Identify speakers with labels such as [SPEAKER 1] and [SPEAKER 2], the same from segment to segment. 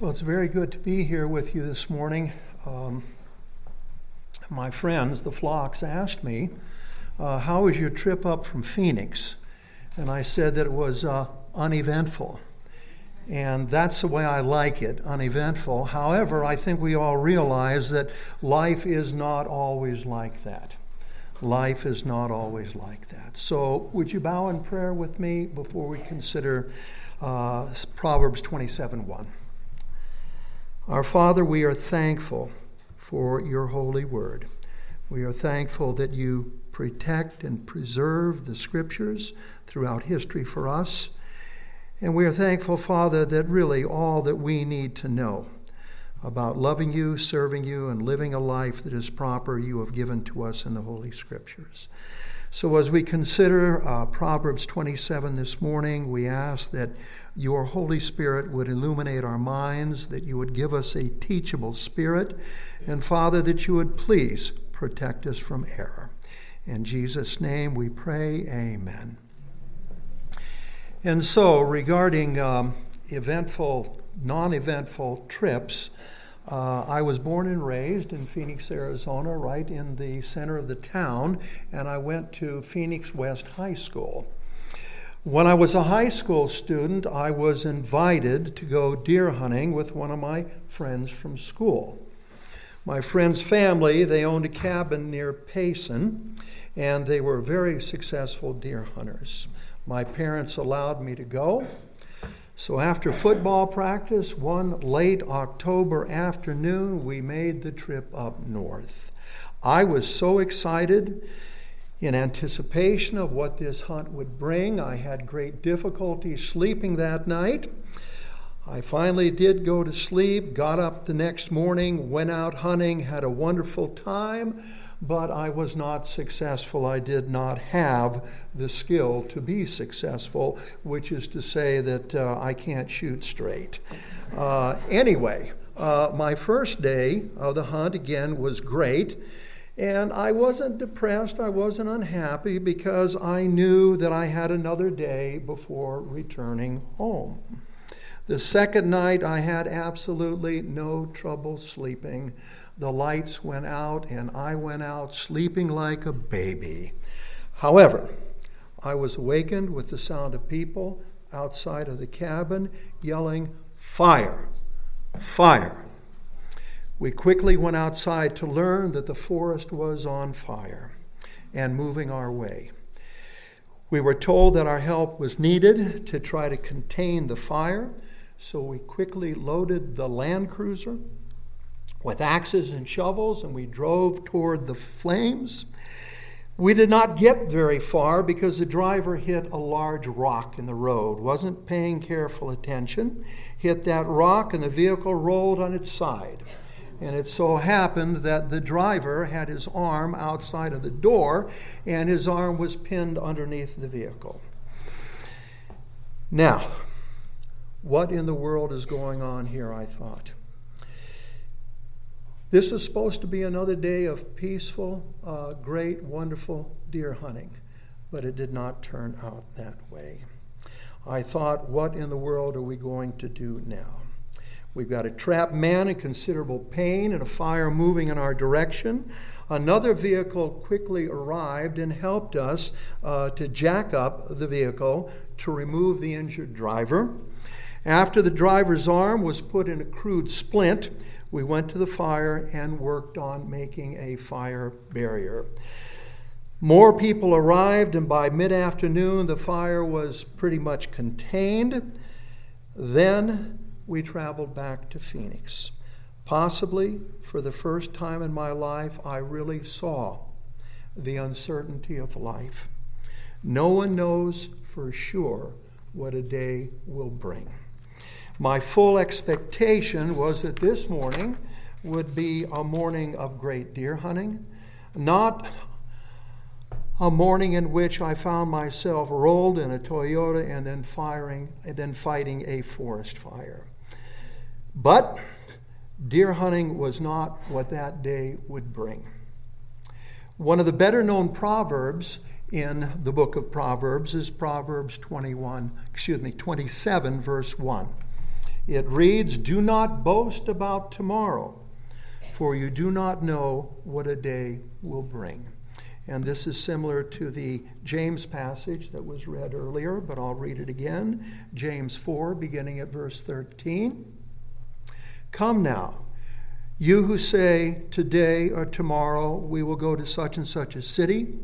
[SPEAKER 1] Well, it's very good to be here with you this morning. Um, my friends, the flocks, asked me, uh, How was your trip up from Phoenix? And I said that it was uh, uneventful. And that's the way I like it, uneventful. However, I think we all realize that life is not always like that. Life is not always like that. So, would you bow in prayer with me before we consider uh, Proverbs 27 1? Our Father, we are thankful for your holy word. We are thankful that you protect and preserve the scriptures throughout history for us. And we are thankful, Father, that really all that we need to know about loving you, serving you, and living a life that is proper, you have given to us in the Holy Scriptures. So, as we consider uh, Proverbs 27 this morning, we ask that your Holy Spirit would illuminate our minds, that you would give us a teachable spirit, and Father, that you would please protect us from error. In Jesus' name we pray, Amen. And so, regarding um, eventful, non eventful trips, uh, I was born and raised in Phoenix, Arizona, right in the center of the town, and I went to Phoenix West High School. When I was a high school student, I was invited to go deer hunting with one of my friends from school. My friend's family, they owned a cabin near Payson, and they were very successful deer hunters. My parents allowed me to go. So after football practice, one late October afternoon, we made the trip up north. I was so excited in anticipation of what this hunt would bring. I had great difficulty sleeping that night. I finally did go to sleep, got up the next morning, went out hunting, had a wonderful time but I was not successful. I did not have the skill to be successful, which is to say that uh, I can't shoot straight. Uh, anyway, uh, my first day of the hunt again was great. And I wasn't depressed, I wasn't unhappy because I knew that I had another day before returning home. The second night, I had absolutely no trouble sleeping the lights went out and I went out sleeping like a baby. However, I was awakened with the sound of people outside of the cabin yelling, Fire! Fire! We quickly went outside to learn that the forest was on fire and moving our way. We were told that our help was needed to try to contain the fire, so we quickly loaded the Land Cruiser with axes and shovels, and we drove toward the flames. We did not get very far because the driver hit a large rock in the road, wasn't paying careful attention, hit that rock, and the vehicle rolled on its side. And it so happened that the driver had his arm outside of the door, and his arm was pinned underneath the vehicle. Now, what in the world is going on here? I thought. This is supposed to be another day of peaceful, uh, great, wonderful deer hunting, but it did not turn out that way. I thought, what in the world are we going to do now? We've got a trapped man in considerable pain and a fire moving in our direction. Another vehicle quickly arrived and helped us uh, to jack up the vehicle to remove the injured driver. After the driver's arm was put in a crude splint, we went to the fire and worked on making a fire barrier. More people arrived, and by mid afternoon, the fire was pretty much contained. Then we traveled back to Phoenix. Possibly for the first time in my life, I really saw the uncertainty of life. No one knows for sure what a day will bring. My full expectation was that this morning would be a morning of great deer hunting, not a morning in which I found myself rolled in a Toyota and then firing and then fighting a forest fire. But deer hunting was not what that day would bring. One of the better known proverbs in the book of Proverbs is Proverbs 21, excuse me, 27 verse 1. It reads, Do not boast about tomorrow, for you do not know what a day will bring. And this is similar to the James passage that was read earlier, but I'll read it again. James 4, beginning at verse 13. Come now, you who say, Today or tomorrow we will go to such and such a city,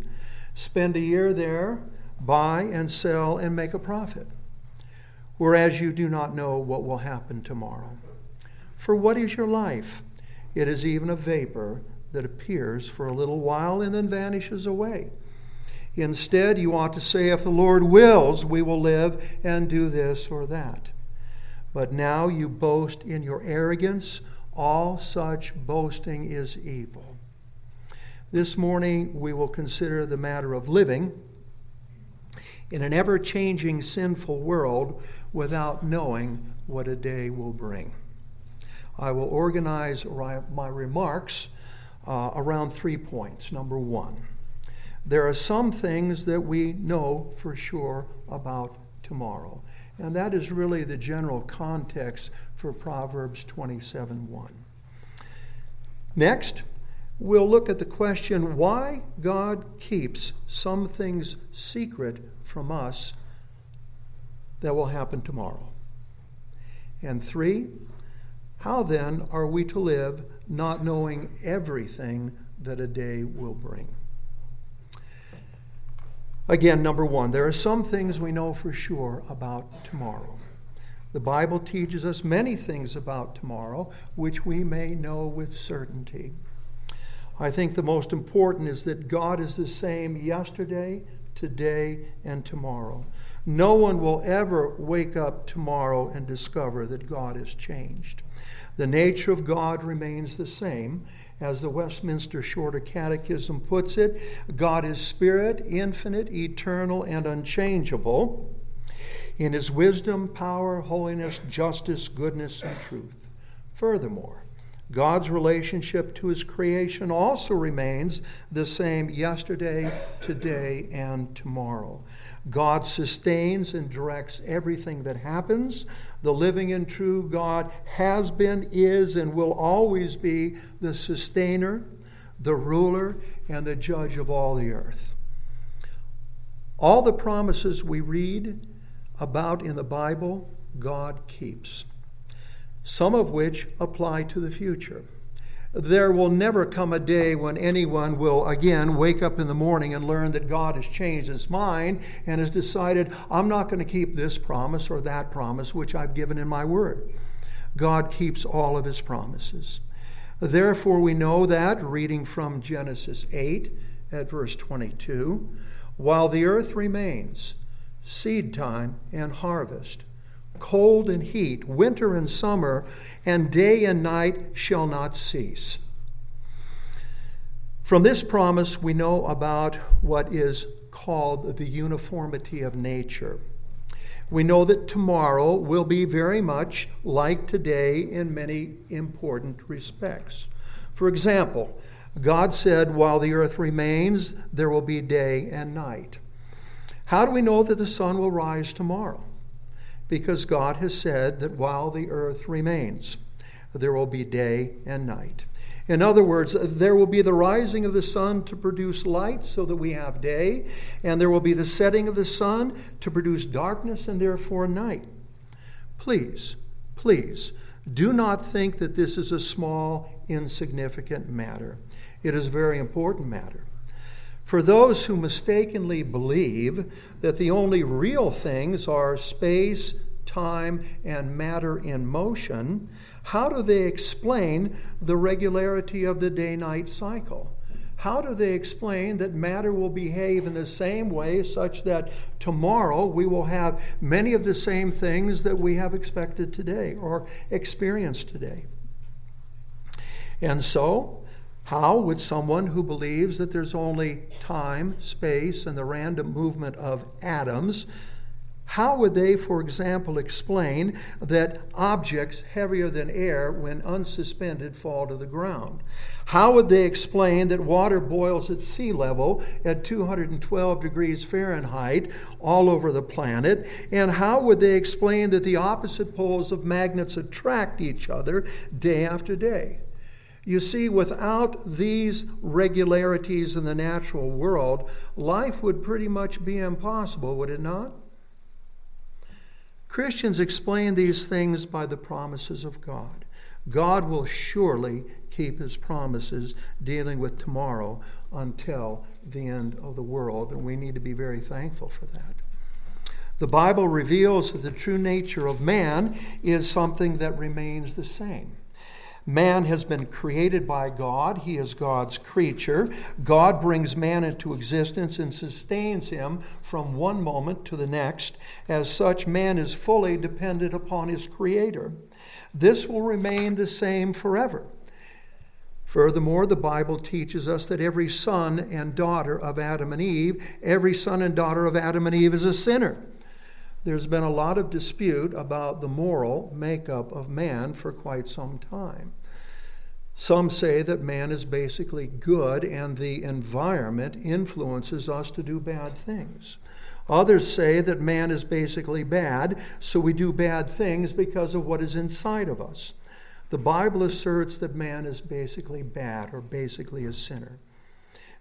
[SPEAKER 1] spend a year there, buy and sell, and make a profit. Whereas you do not know what will happen tomorrow. For what is your life? It is even a vapor that appears for a little while and then vanishes away. Instead, you ought to say, If the Lord wills, we will live and do this or that. But now you boast in your arrogance. All such boasting is evil. This morning, we will consider the matter of living in an ever changing sinful world without knowing what a day will bring. I will organize my remarks uh, around three points. Number one, there are some things that we know for sure about tomorrow. And that is really the general context for Proverbs 27 1. Next, we'll look at the question why God keeps some things secret from us that will happen tomorrow. And three, how then are we to live not knowing everything that a day will bring? Again, number one, there are some things we know for sure about tomorrow. The Bible teaches us many things about tomorrow, which we may know with certainty. I think the most important is that God is the same yesterday, today, and tomorrow. No one will ever wake up tomorrow and discover that God has changed. The nature of God remains the same. As the Westminster Shorter Catechism puts it, God is spirit, infinite, eternal, and unchangeable in his wisdom, power, holiness, justice, goodness, and truth. Furthermore, God's relationship to his creation also remains the same yesterday, today, and tomorrow. God sustains and directs everything that happens. The living and true God has been, is, and will always be the sustainer, the ruler, and the judge of all the earth. All the promises we read about in the Bible, God keeps some of which apply to the future. There will never come a day when anyone will again wake up in the morning and learn that God has changed his mind and has decided, I'm not going to keep this promise or that promise which I've given in my word. God keeps all of his promises. Therefore, we know that, reading from Genesis 8 at verse 22, while the earth remains, seed time and harvest, cold and heat, winter and summer, and day and night shall not cease. From this promise, we know about what is called the uniformity of nature. We know that tomorrow will be very much like today in many important respects. For example, God said, While the earth remains, there will be day and night. How do we know that the sun will rise tomorrow? Because God has said that while the earth remains, there will be day and night. In other words, there will be the rising of the sun to produce light so that we have day, and there will be the setting of the sun to produce darkness and therefore night. Please, please, do not think that this is a small, insignificant matter. It is a very important matter. For those who mistakenly believe that the only real things are space, time, and matter in motion, how do they explain the regularity of the day night cycle? How do they explain that matter will behave in the same way, such that tomorrow we will have many of the same things that we have expected today or experienced today? And so, how would someone who believes that there's only time, space, and the random movement of atoms How would they, for example, explain that objects heavier than air, when unsuspended, fall to the ground? How would they explain that water boils at sea level at 212 degrees Fahrenheit all over the planet? And how would they explain that the opposite poles of magnets attract each other day after day? You see, without these regularities in the natural world, life would pretty much be impossible, would it not? Christians explain these things by the promises of God. God will surely keep his promises dealing with tomorrow until the end of the world, and we need to be very thankful for that. The Bible reveals that the true nature of man is something that remains the same. Man has been created by God. He is God's creature. God brings man into existence and sustains him from one moment to the next. As such, man is fully dependent upon his Creator. This will remain the same forever. Furthermore, the Bible teaches us that every son and daughter of Adam and Eve, every son and daughter of Adam and Eve is a sinner. There's been a lot of dispute about the moral makeup of man for quite some time. Some say that man is basically good and the environment influences us to do bad things. Others say that man is basically bad, so we do bad things because of what is inside of us. The Bible asserts that man is basically bad or basically a sinner.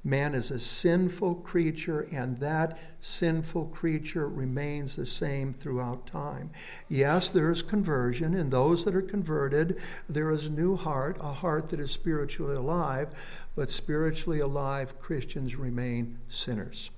[SPEAKER 1] Man is a sinful creature, and that sinful creature remains the same throughout time. Yes, there is conversion. In those that are converted, there is a new heart, a heart that is spiritually alive, but spiritually alive Christians remain sinners.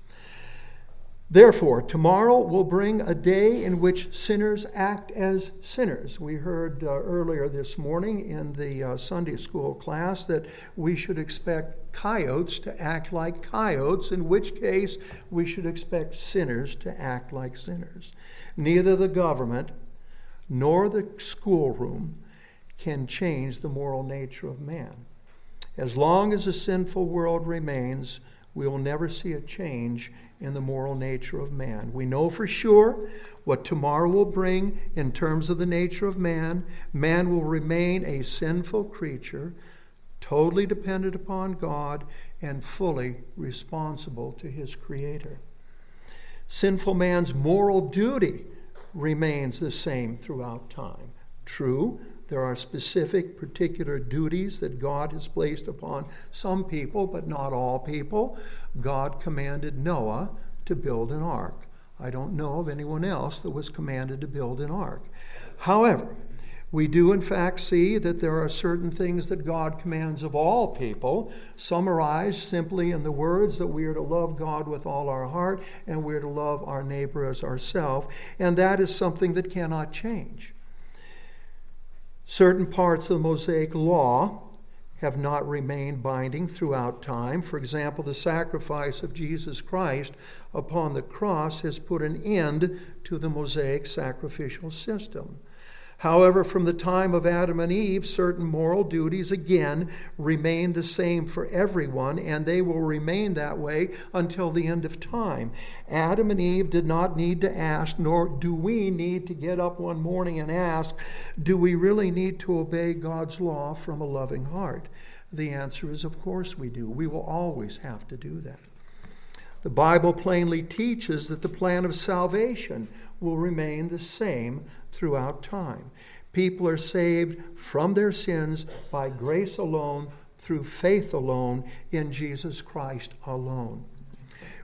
[SPEAKER 1] Therefore, tomorrow will bring a day in which sinners act as sinners. We heard uh, earlier this morning in the uh, Sunday school class that we should expect coyotes to act like coyotes, in which case we should expect sinners to act like sinners. Neither the government nor the schoolroom can change the moral nature of man. As long as a sinful world remains, we will never see a change in the moral nature of man. We know for sure what tomorrow will bring in terms of the nature of man. Man will remain a sinful creature, totally dependent upon God and fully responsible to his Creator. Sinful man's moral duty remains the same throughout time. True, there are specific, particular duties that God has placed upon some people, but not all people. God commanded Noah to build an ark. I don't know of anyone else that was commanded to build an ark. However, we do, in fact, see that there are certain things that God commands of all people, summarized simply in the words that we are to love God with all our heart and we are to love our neighbor as ourselves, and that is something that cannot change. Certain parts of the Mosaic law have not remained binding throughout time. For example, the sacrifice of Jesus Christ upon the cross has put an end to the Mosaic sacrificial system. However, from the time of Adam and Eve, certain moral duties again remain the same for everyone, and they will remain that way until the end of time. Adam and Eve did not need to ask, nor do we need to get up one morning and ask, do we really need to obey God's law from a loving heart? The answer is, of course, we do. We will always have to do that. The Bible plainly teaches that the plan of salvation will remain the same throughout time. People are saved from their sins by grace alone, through faith alone, in Jesus Christ alone.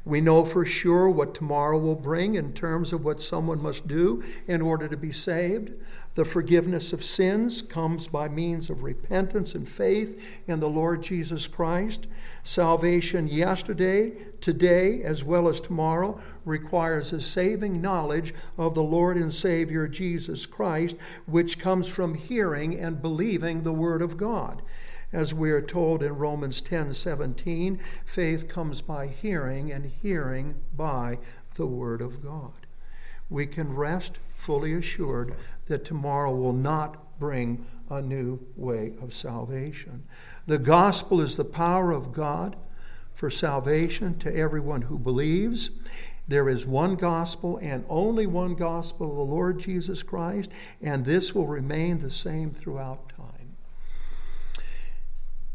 [SPEAKER 1] We know for sure what tomorrow will bring in terms of what someone must do in order to be saved. The forgiveness of sins comes by means of repentance and faith in the Lord Jesus Christ. Salvation yesterday, today, as well as tomorrow requires a saving knowledge of the Lord and Savior Jesus Christ, which comes from hearing and believing the Word of God. As we are told in Romans 10 17, faith comes by hearing, and hearing by the Word of God. We can rest fully assured that tomorrow will not bring a new way of salvation. The gospel is the power of God for salvation to everyone who believes. There is one gospel and only one gospel of the Lord Jesus Christ, and this will remain the same throughout time.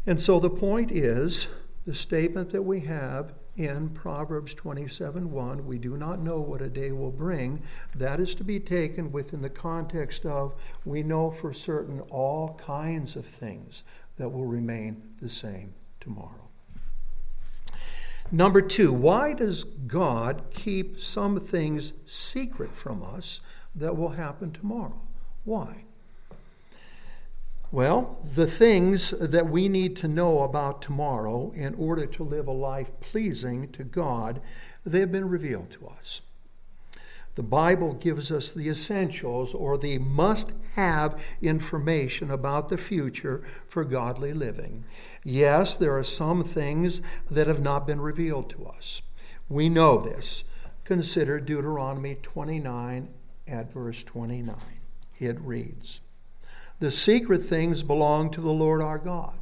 [SPEAKER 1] And so the point is the statement that we have in Proverbs 27 1, we do not know what a day will bring. That is to be taken within the context of we know for certain all kinds of things that will remain the same tomorrow. Number two, why does God keep some things secret from us that will happen tomorrow? Why? Well, the things that we need to know about tomorrow in order to live a life pleasing to God, they have been revealed to us. The Bible gives us the essentials or the must have information about the future for godly living. Yes, there are some things that have not been revealed to us. We know this. Consider Deuteronomy 29 at verse 29. It reads The secret things belong to the Lord our God.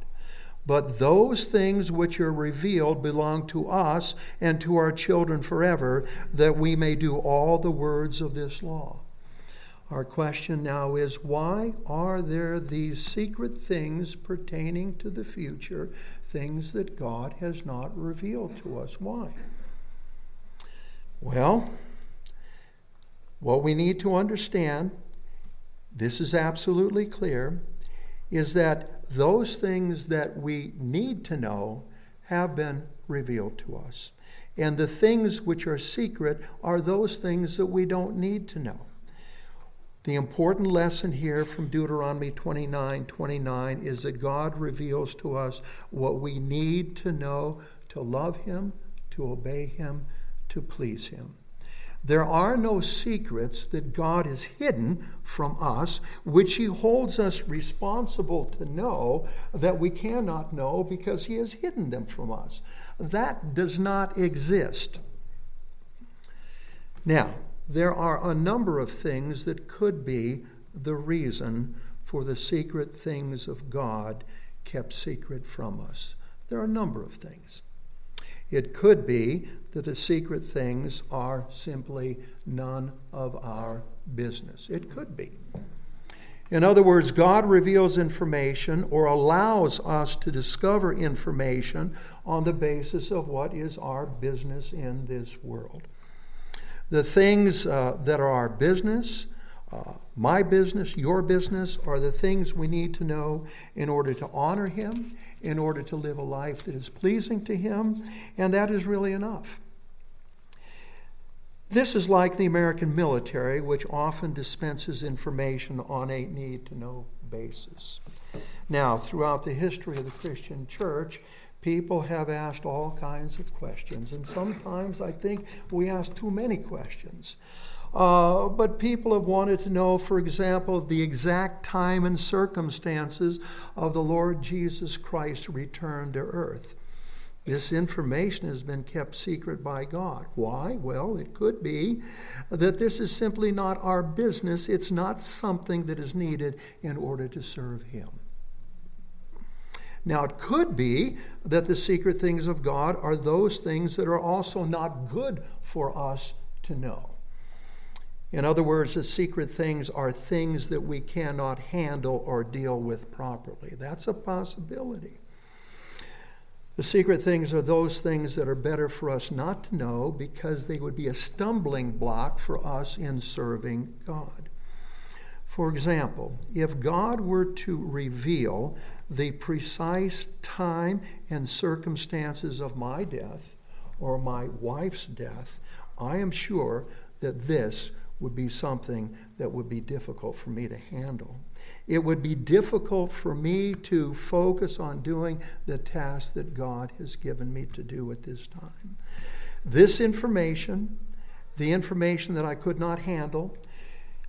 [SPEAKER 1] But those things which are revealed belong to us and to our children forever, that we may do all the words of this law. Our question now is why are there these secret things pertaining to the future, things that God has not revealed to us? Why? Well, what we need to understand, this is absolutely clear, is that those things that we need to know have been revealed to us. And the things which are secret are those things that we don't need to know. The important lesson here from Deuteronomy 29 29 is that God reveals to us what we need to know to love Him, to obey Him, to please Him. There are no secrets that God has hidden from us, which He holds us responsible to know that we cannot know because He has hidden them from us. That does not exist. Now, there are a number of things that could be the reason for the secret things of God kept secret from us. There are a number of things. It could be that the secret things are simply none of our business. It could be. In other words, God reveals information or allows us to discover information on the basis of what is our business in this world. The things uh, that are our business, uh, my business, your business, are the things we need to know in order to honor Him, in order to live a life that is pleasing to Him, and that is really enough. This is like the American military, which often dispenses information on a need to know basis. Now, throughout the history of the Christian church, People have asked all kinds of questions, and sometimes I think we ask too many questions. Uh, but people have wanted to know, for example, the exact time and circumstances of the Lord Jesus Christ's return to earth. This information has been kept secret by God. Why? Well, it could be that this is simply not our business. It's not something that is needed in order to serve Him. Now, it could be that the secret things of God are those things that are also not good for us to know. In other words, the secret things are things that we cannot handle or deal with properly. That's a possibility. The secret things are those things that are better for us not to know because they would be a stumbling block for us in serving God. For example, if God were to reveal the precise time and circumstances of my death or my wife's death, I am sure that this would be something that would be difficult for me to handle. It would be difficult for me to focus on doing the task that God has given me to do at this time. This information, the information that I could not handle,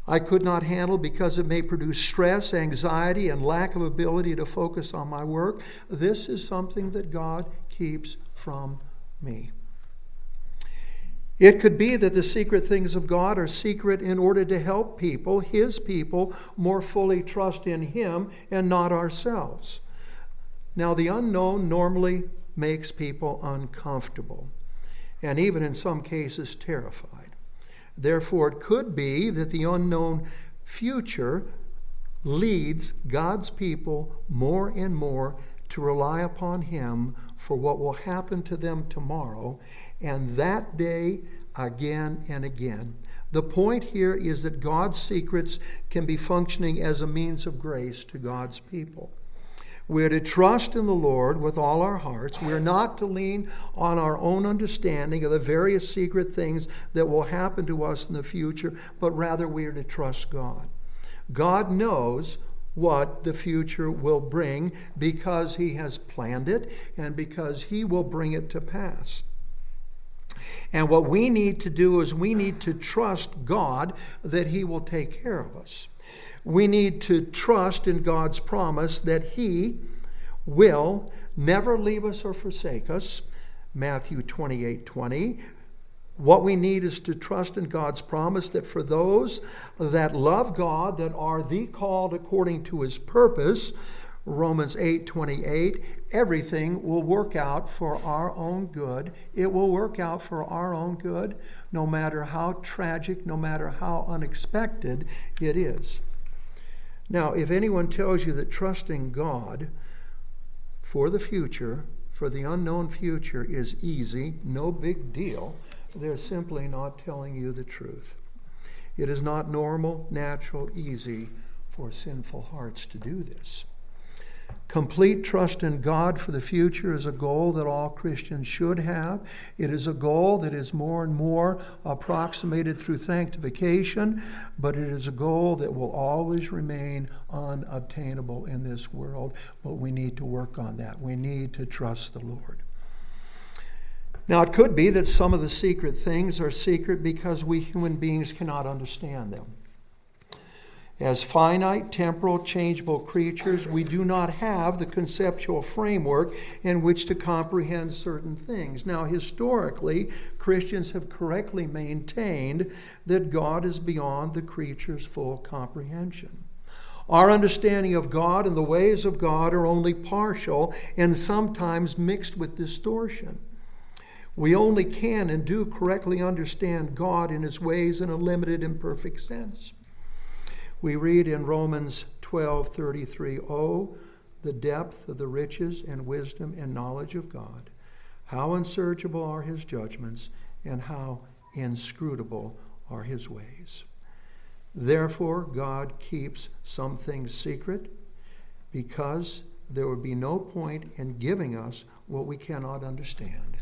[SPEAKER 1] I could not handle because it may produce stress, anxiety, and lack of ability to focus on my work. This is something that God keeps from me. It could be that the secret things of God are secret in order to help people, His people, more fully trust in Him and not ourselves. Now, the unknown normally makes people uncomfortable. and even in some cases terrified. Therefore, it could be that the unknown future leads God's people more and more to rely upon Him for what will happen to them tomorrow and that day again and again. The point here is that God's secrets can be functioning as a means of grace to God's people. We're to trust in the Lord with all our hearts. We're not to lean on our own understanding of the various secret things that will happen to us in the future, but rather we are to trust God. God knows what the future will bring because He has planned it and because He will bring it to pass. And what we need to do is we need to trust God that He will take care of us. We need to trust in God's promise that He will never leave us or forsake us. Matthew 28 20. What we need is to trust in God's promise that for those that love God, that are the called according to his purpose, Romans 8:28, everything will work out for our own good. It will work out for our own good, no matter how tragic, no matter how unexpected it is. Now, if anyone tells you that trusting God for the future, for the unknown future, is easy, no big deal, they're simply not telling you the truth. It is not normal, natural, easy for sinful hearts to do this. Complete trust in God for the future is a goal that all Christians should have. It is a goal that is more and more approximated through sanctification, but it is a goal that will always remain unobtainable in this world. But we need to work on that. We need to trust the Lord. Now, it could be that some of the secret things are secret because we human beings cannot understand them. As finite, temporal, changeable creatures, we do not have the conceptual framework in which to comprehend certain things. Now, historically, Christians have correctly maintained that God is beyond the creature's full comprehension. Our understanding of God and the ways of God are only partial and sometimes mixed with distortion. We only can and do correctly understand God and His ways in a limited and perfect sense. We read in Romans 12:33, "Oh, the depth of the riches and wisdom and knowledge of God! How unsearchable are His judgments, and how inscrutable are His ways." Therefore, God keeps some things secret because there would be no point in giving us what we cannot understand.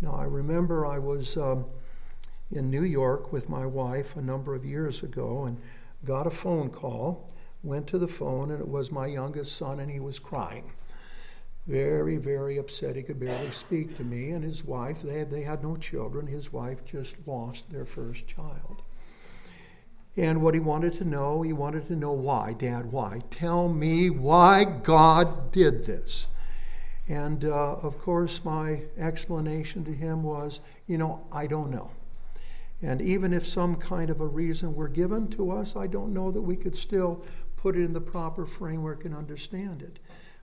[SPEAKER 1] Now, I remember I was um, in New York with my wife a number of years ago and got a phone call, went to the phone, and it was my youngest son, and he was crying. Very, very upset. He could barely speak to me, and his wife, they had, they had no children. His wife just lost their first child. And what he wanted to know, he wanted to know why. Dad, why? Tell me why God did this. And uh, of course, my explanation to him was, you know, I don't know. And even if some kind of a reason were given to us, I don't know that we could still put it in the proper framework and understand it.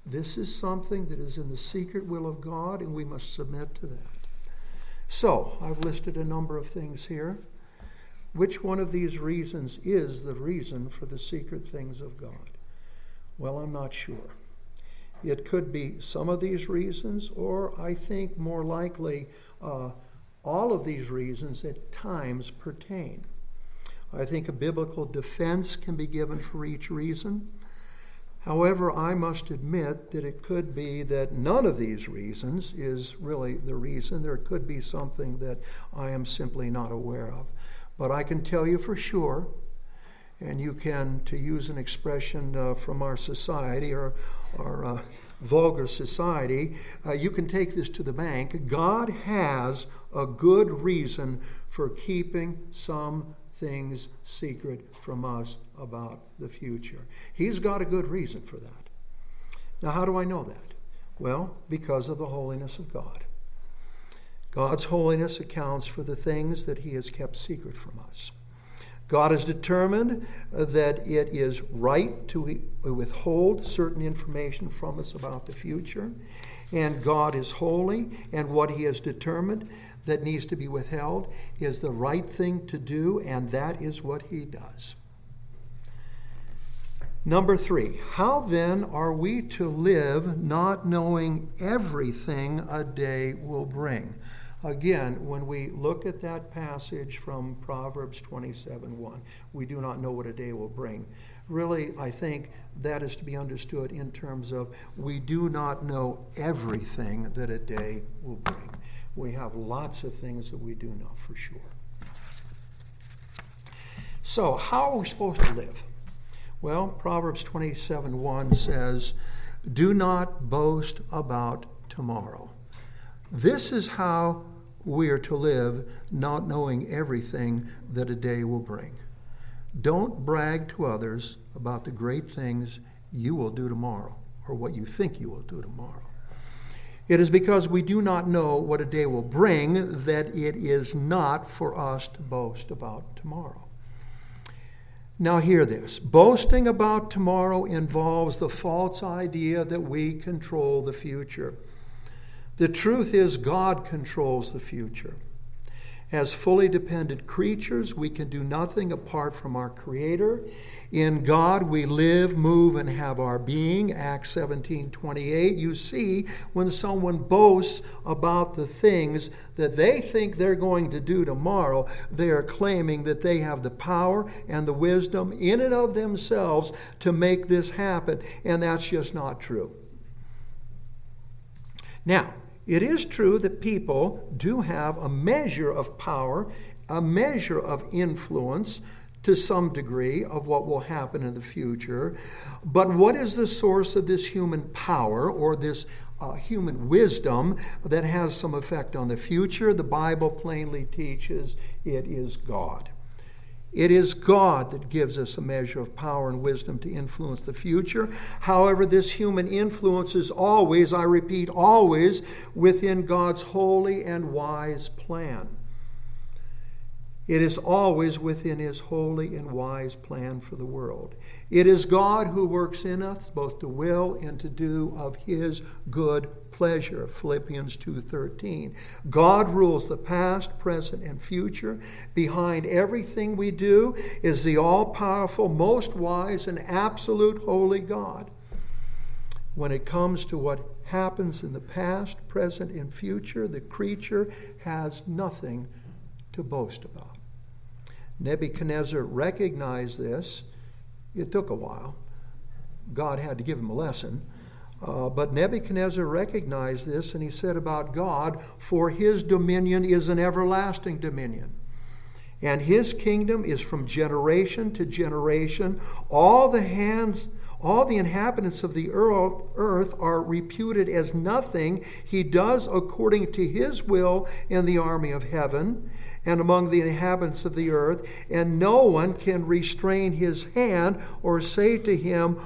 [SPEAKER 1] This is something that is in the secret will of God, and we must submit to that. So, I've listed a number of things here. Which one of these reasons is the reason for the secret things of God? Well, I'm not sure. It could be some of these reasons, or I think more likely uh, all of these reasons at times pertain. I think a biblical defense can be given for each reason. However, I must admit that it could be that none of these reasons is really the reason. There could be something that I am simply not aware of. But I can tell you for sure and you can, to use an expression uh, from our society or our uh, vulgar society, uh, you can take this to the bank. God has a good reason for keeping some things secret from us about the future. He's got a good reason for that. Now, how do I know that? Well, because of the holiness of God. God's holiness accounts for the things that He has kept secret from us. God has determined uh, that it is right to uh, withhold certain information from us about the future. And God is holy, and what He has determined that needs to be withheld is the right thing to do, and that is what He does. Number three, how then are we to live not knowing everything a day will bring? Again, when we look at that passage from Proverbs 27 1, we do not know what a day will bring. Really, I think that is to be understood in terms of we do not know everything that a day will bring. We have lots of things that we do know for sure. So, how are we supposed to live? Well, Proverbs 27 1 says, Do not boast about tomorrow. This is how we are to live, not knowing everything that a day will bring. Don't brag to others about the great things you will do tomorrow or what you think you will do tomorrow. It is because we do not know what a day will bring that it is not for us to boast about tomorrow. Now, hear this boasting about tomorrow involves the false idea that we control the future. The truth is, God controls the future. As fully dependent creatures, we can do nothing apart from our Creator. In God we live, move, and have our being. Acts 17 28. You see, when someone boasts about the things that they think they're going to do tomorrow, they are claiming that they have the power and the wisdom in and of themselves to make this happen. And that's just not true. Now, it is true that people do have a measure of power, a measure of influence to some degree of what will happen in the future. But what is the source of this human power or this uh, human wisdom that has some effect on the future? The Bible plainly teaches it is God. It is God that gives us a measure of power and wisdom to influence the future. However, this human influence is always, I repeat, always within God's holy and wise plan. It is always within His holy and wise plan for the world. It is God who works in us both to will and to do of His good pleasure. Philippians 2:13. God rules the past, present, and future. Behind everything we do is the all-powerful, most wise, and absolute holy God. When it comes to what happens in the past, present, and future, the creature has nothing to boast about. Nebuchadnezzar recognized this. It took a while. God had to give him a lesson. Uh, but Nebuchadnezzar recognized this and he said about God, For his dominion is an everlasting dominion. And his kingdom is from generation to generation. All the hands, all the inhabitants of the earth are reputed as nothing. He does according to his will in the army of heaven and among the inhabitants of the earth, and no one can restrain his hand or say to him,